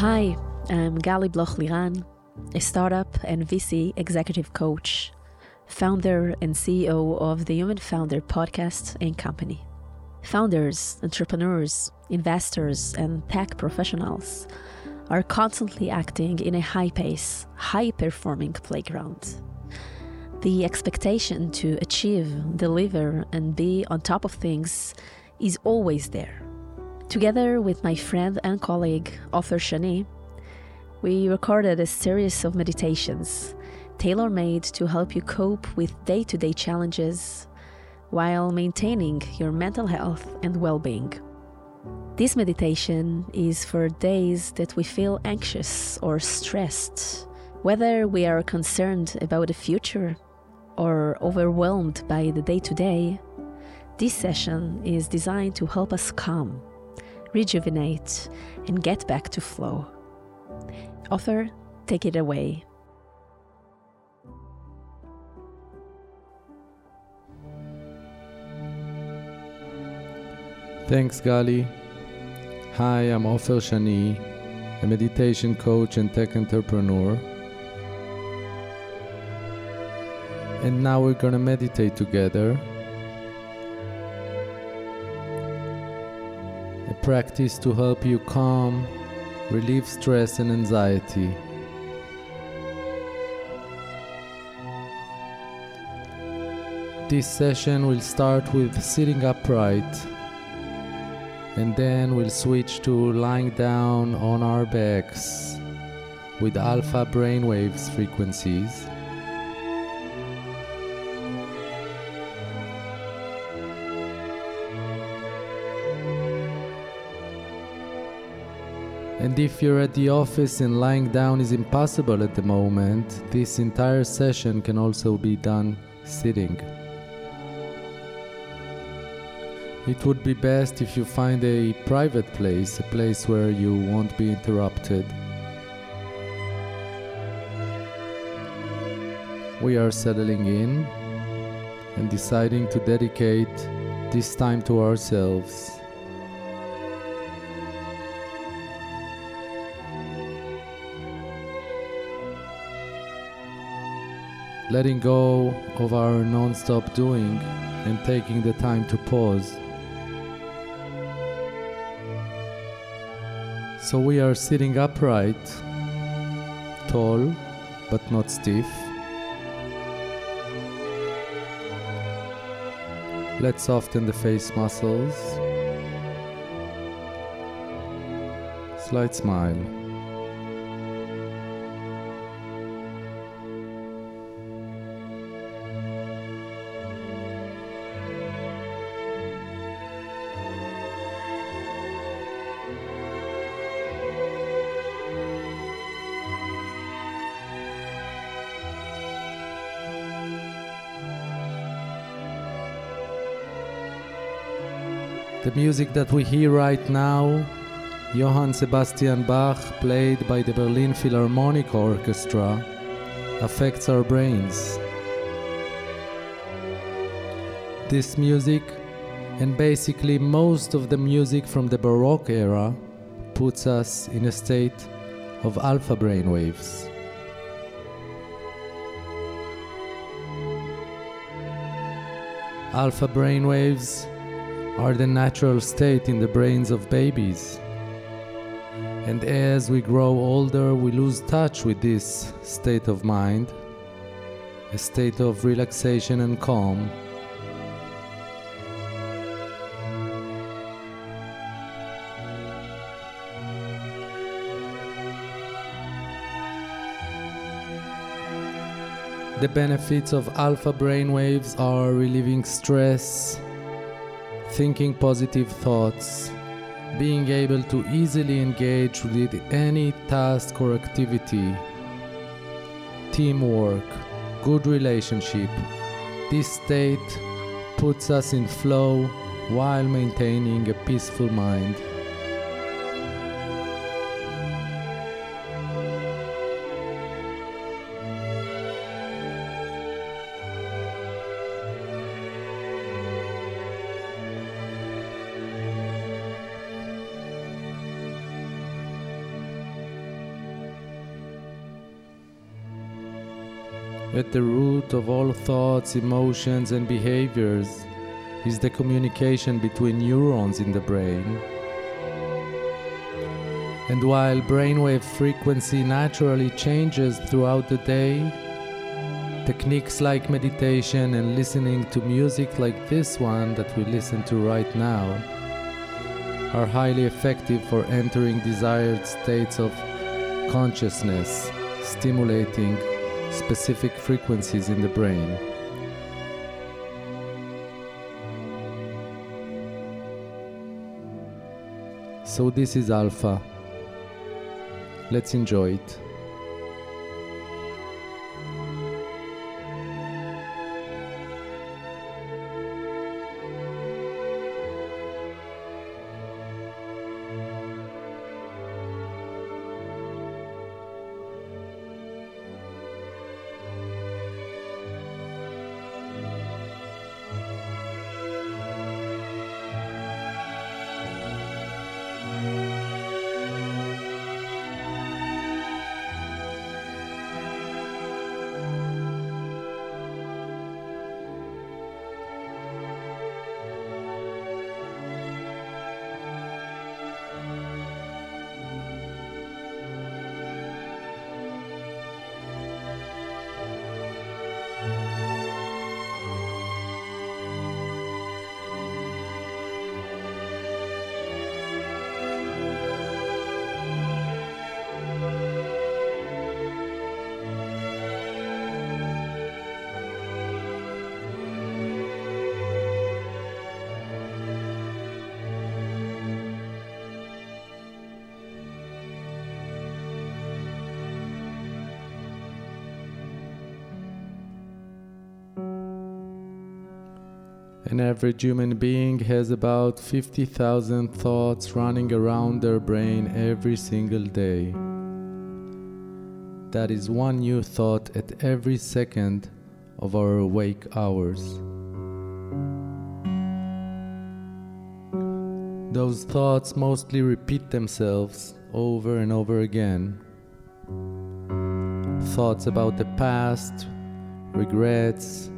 Hi, I'm Gali Bloch Liran, a startup and VC executive coach, founder and CEO of the Human Founder podcast and company. Founders, entrepreneurs, investors, and tech professionals are constantly acting in a high pace, high performing playground. The expectation to achieve, deliver, and be on top of things is always there. Together with my friend and colleague, Ofer Shani, we recorded a series of meditations tailor made to help you cope with day to day challenges while maintaining your mental health and well being. This meditation is for days that we feel anxious or stressed, whether we are concerned about the future or overwhelmed by the day to day. This session is designed to help us calm rejuvenate, and get back to flow. Ofer, take it away. Thanks, Gali. Hi, I'm Ofer Shani, a meditation coach and tech entrepreneur. And now we're gonna meditate together practice to help you calm, relieve stress and anxiety. This session will start with sitting upright and then we'll switch to lying down on our backs with alpha brainwaves frequencies. And if you're at the office and lying down is impossible at the moment, this entire session can also be done sitting. It would be best if you find a private place, a place where you won't be interrupted. We are settling in and deciding to dedicate this time to ourselves. Letting go of our non stop doing and taking the time to pause. So we are sitting upright, tall but not stiff. Let's soften the face muscles. Slight smile. Music that we hear right now, Johann Sebastian Bach, played by the Berlin Philharmonic Orchestra, affects our brains. This music, and basically most of the music from the Baroque era, puts us in a state of alpha brainwaves. Alpha brainwaves are the natural state in the brains of babies. And as we grow older, we lose touch with this state of mind, a state of relaxation and calm. The benefits of alpha brainwaves are relieving stress, thinking positive thoughts, being able to easily engage with any task or activity, teamwork, good relationship. This state puts us in flow while maintaining a peaceful mind. At the root of all thoughts, emotions, and behaviors is the communication between neurons in the brain. And while brainwave frequency naturally changes throughout the day, techniques like meditation and listening to music like this one that we listen to right now are highly effective for entering desired states of consciousness, stimulating specific frequencies in the brain. So, this is Alpha. Let's enjoy it. An average human being has about 50,000 thoughts running around their brain every single day. That is one new thought at every second of our awake hours. Those thoughts mostly repeat themselves over and over again. Thoughts about the past, regrets,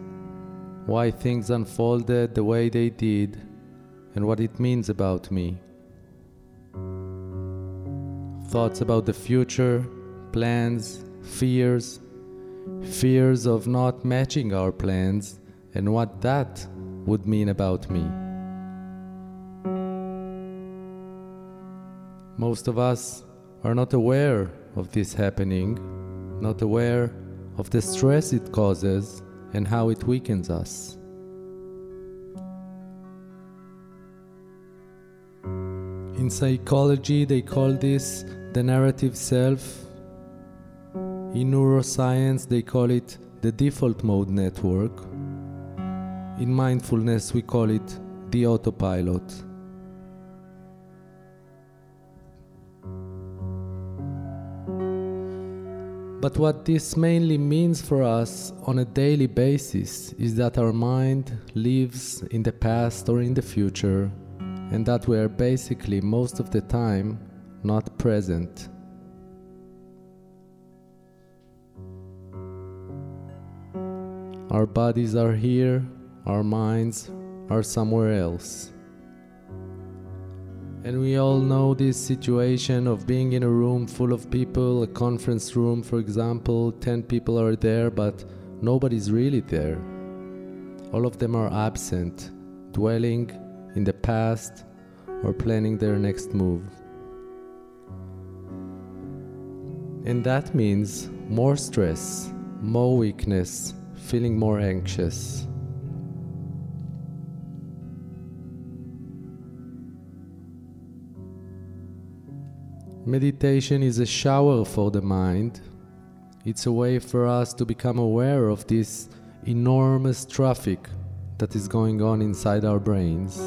why things unfolded the way they did, and what it means about me. Thoughts about the future, plans, fears, fears of not matching our plans, and what that would mean about me. Most of us are not aware of this happening, not aware of the stress it causes and how it weakens us. In psychology, they call this the narrative self. In neuroscience, they call it the default mode network. In mindfulness, we call it the autopilot. But what this mainly means for us on a daily basis is that our mind lives in the past or in the future, and that we are basically most of the time not present. Our bodies are here, our minds are somewhere else. And we all know this situation of being in a room full of people, a conference room, for example, 10 people are there, but nobody's really there. All of them are absent, dwelling in the past or planning their next move. And that means more stress, more weakness, feeling more anxious. Meditation is a shower for the mind. It's a way for us to become aware of this enormous traffic that is going on inside our brains.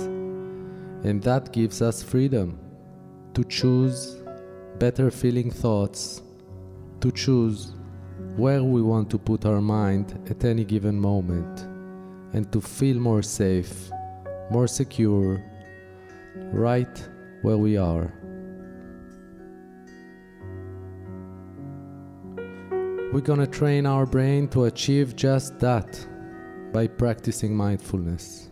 And that gives us freedom to choose better feeling thoughts, to choose where we want to put our mind at any given moment, and to feel more safe, more secure, right where we are. We're gonna train our brain to achieve just that by practicing mindfulness.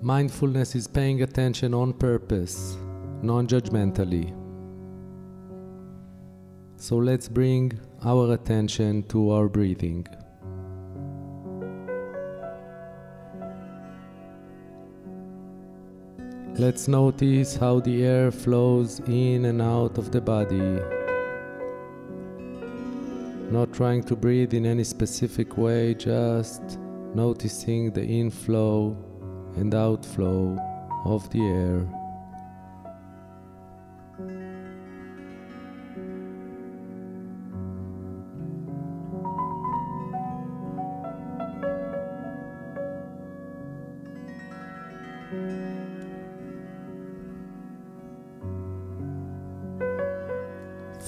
Mindfulness is paying attention on purpose, non judgmentally. So let's bring our attention to our breathing. Let's notice how the air flows in and out of the body. Not trying to breathe in any specific way, just noticing the inflow and outflow of the air.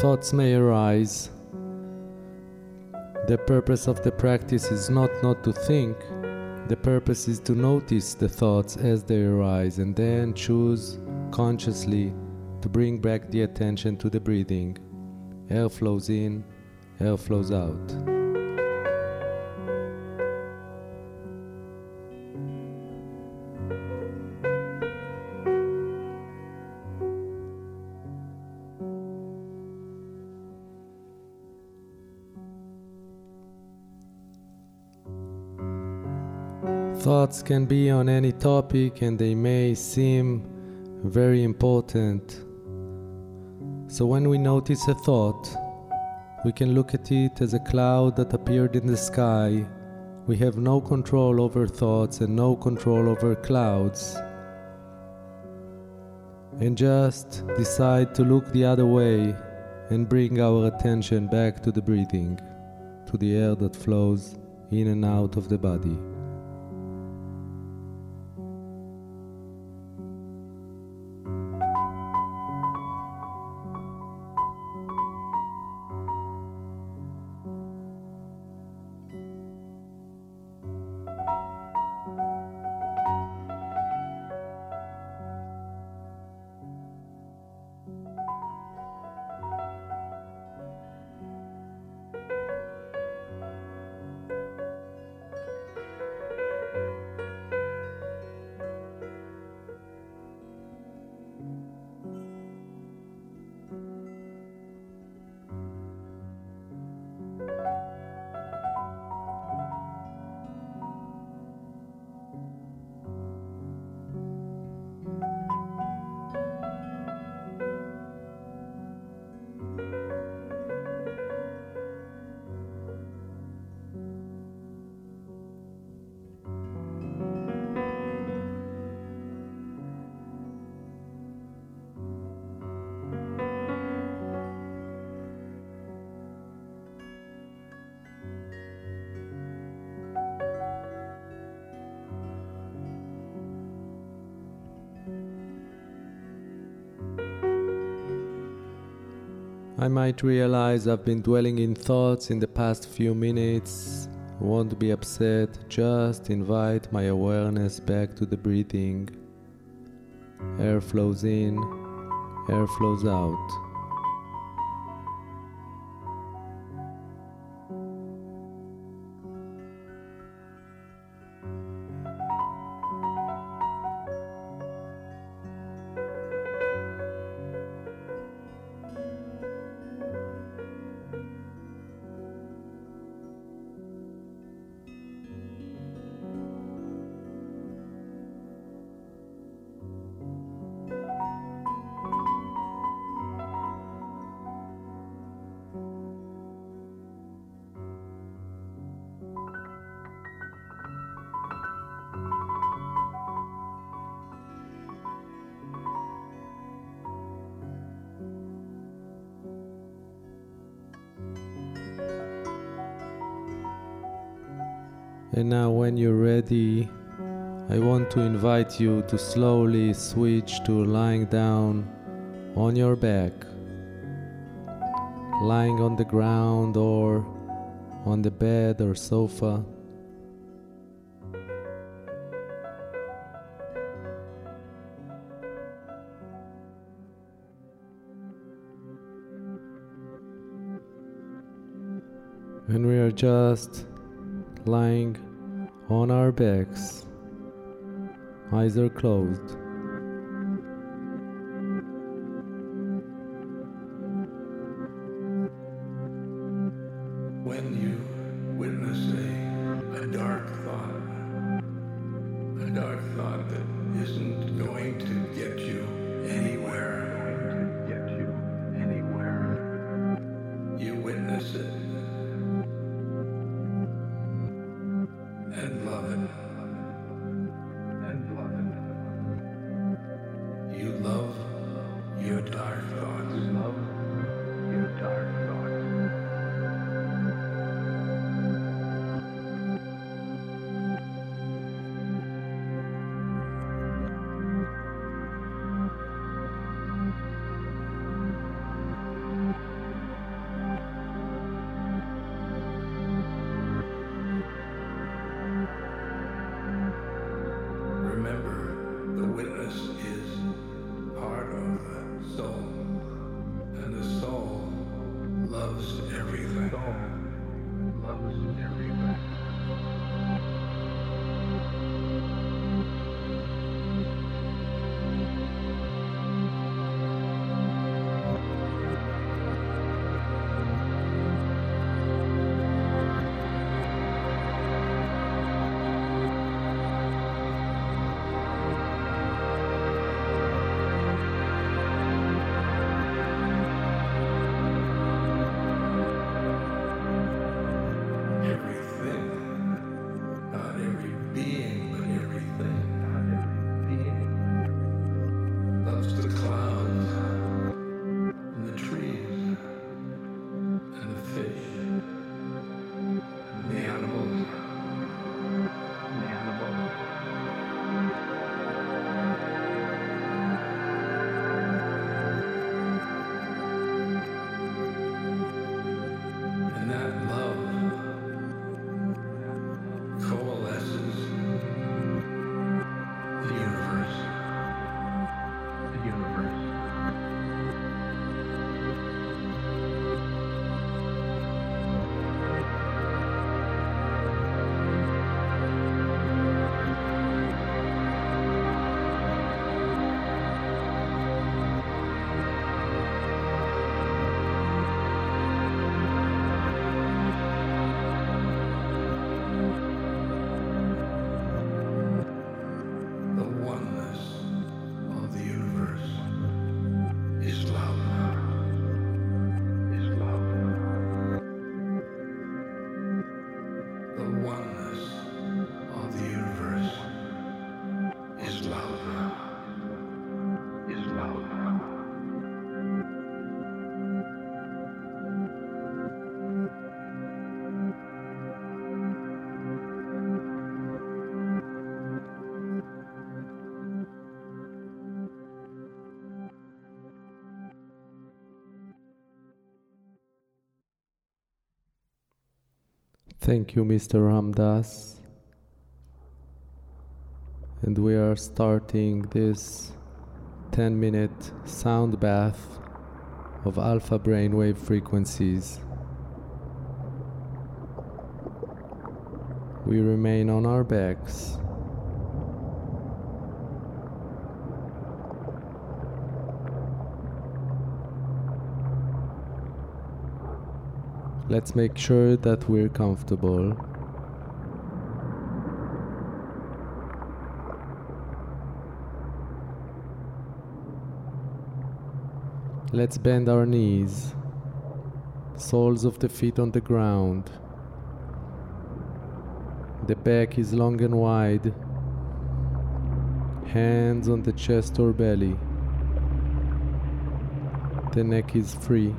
Thoughts may arise. The purpose of the practice is not not to think, the purpose is to notice the thoughts as they arise and then choose consciously to bring back the attention to the breathing. Air flows in, air flows out. Can be on any topic and they may seem very important. So when we notice a thought, we can look at it as a cloud that appeared in the sky. We have no control over thoughts and no control over clouds. And just decide to look the other way and bring our attention back to the breathing, to the air that flows in and out of the body. I might realize I've been dwelling in thoughts in the past few minutes. Won't be upset, just invite my awareness back to the breathing. Air flows in, air flows out. And now, when you're ready, I want to invite you to slowly switch to lying down on your back. lying on the ground or on the bed or sofa. And we are just lying on our backs, eyes are closed. Thank you, Mr. Ramdas. And we are starting this 10 minute sound bath of alpha brainwave frequencies. We remain on our backs. Let's make sure that we're comfortable. Let's bend our knees, soles of the feet on the ground. The back is long and wide, hands on the chest or belly. The neck is free.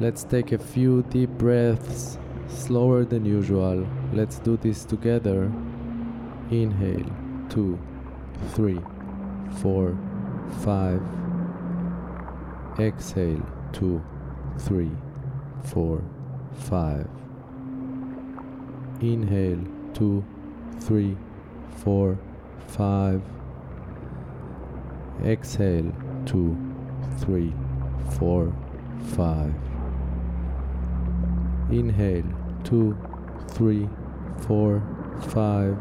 Let's take a few deep breaths, slower than usual. Let's do this together. Inhale, two, three, four, five. Exhale, two, three, four, five. Inhale, two, three, four, five. Exhale, two, three, four, five. Inhale, two, three, four, five.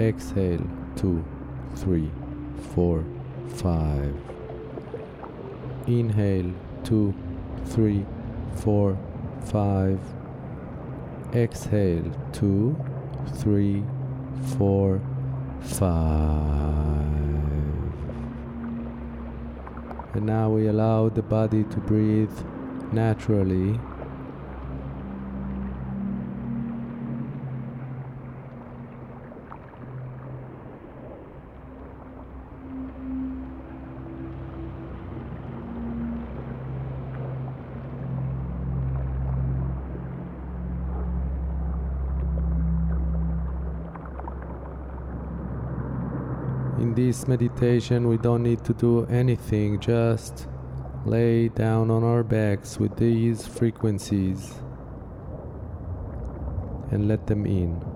Exhale, two, three, four, five. Inhale, two, three, four, five. Exhale, two, three, four, five. And now we allow the body to breathe naturally. In this meditation, we don't need to do anything, just lay down on our backs with these frequencies and let them in.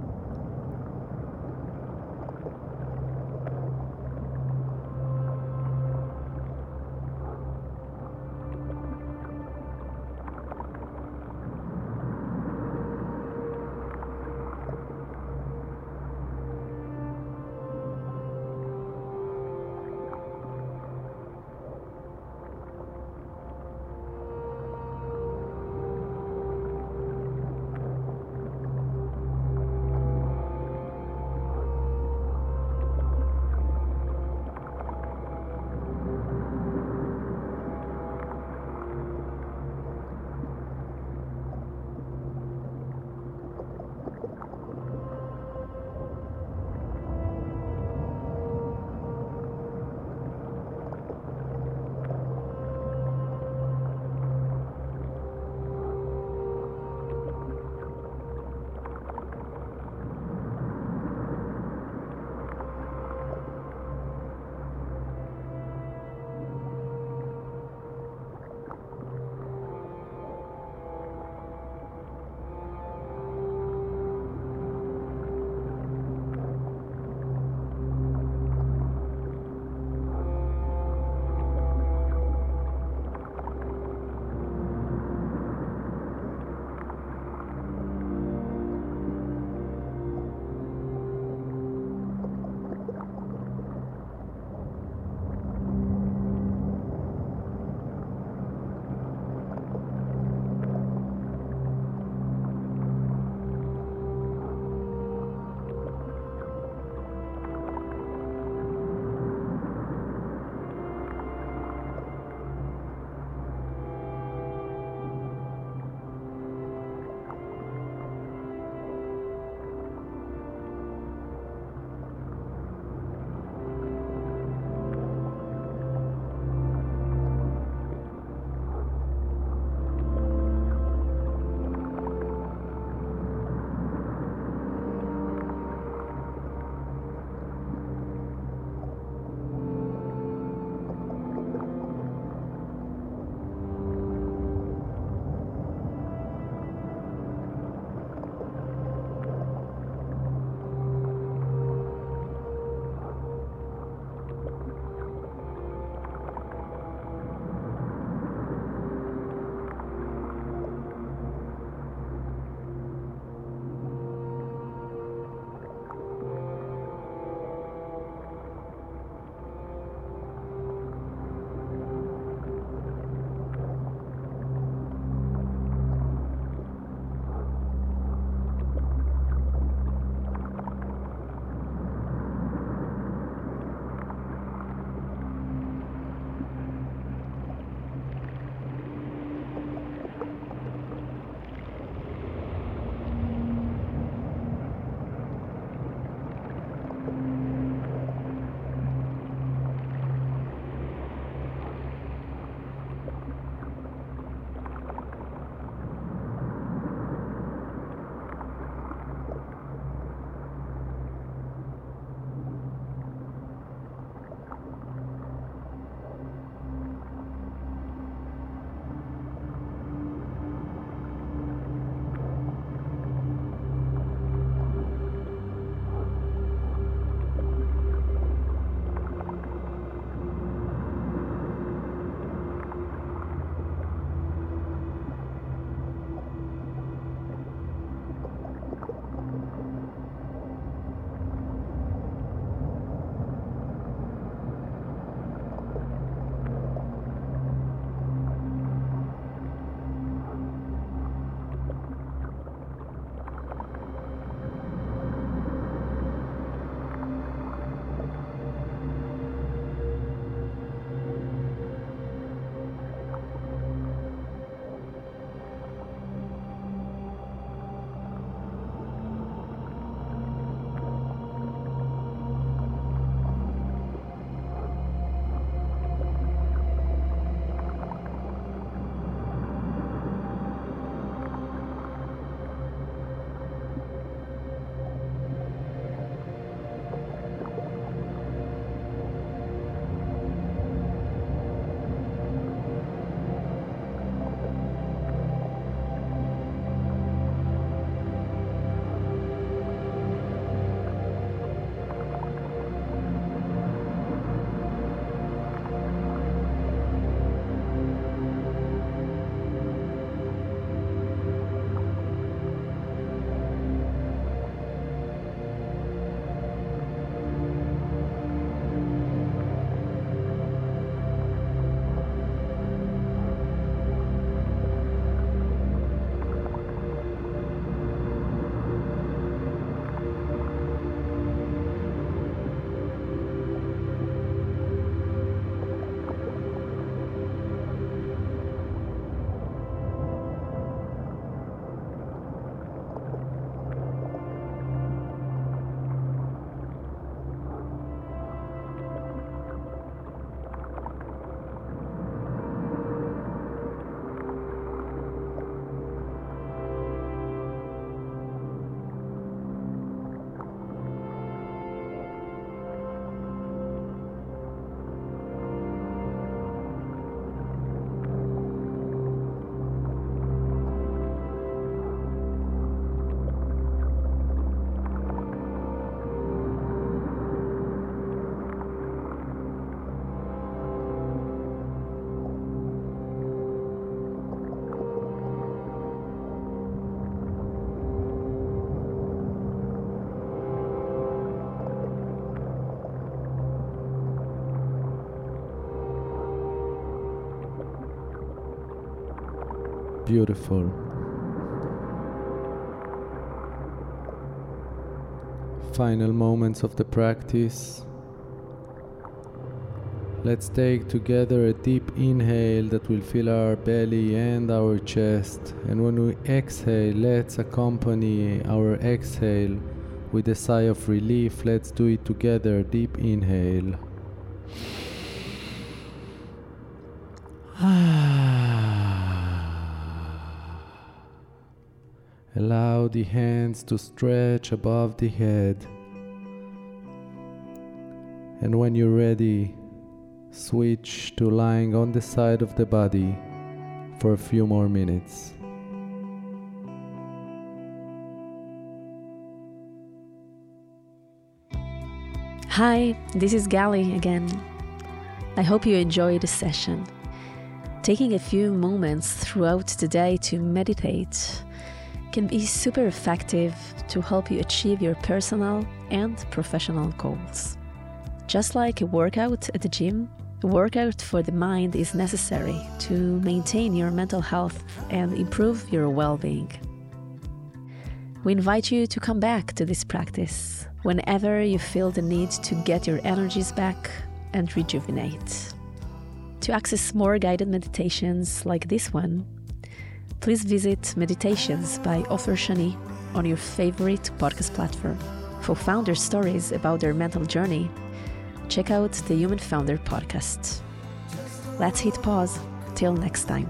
Beautiful. Final moments of the practice. Let's take together a deep inhale that will fill our belly and our chest. And when we exhale, let's accompany our exhale with a sigh of relief. Let's do it together. Deep inhale. Ah. Allow the hands to stretch above the head. And when you're ready, switch to lying on the side of the body for a few more minutes. Hi, this is Gali again. I hope you enjoyed the session. Taking a few moments throughout the day to meditate can be super effective to help you achieve your personal and professional goals. Just like a workout at the gym, a workout for the mind is necessary to maintain your mental health and improve your well being. We invite you to come back to this practice whenever you feel the need to get your energies back and rejuvenate. To access more guided meditations like this one, please visit Meditations by Ofer Shani on your favorite podcast platform. For founder stories about their mental journey, check out the Human Founder podcast. Let's hit pause. Till next time.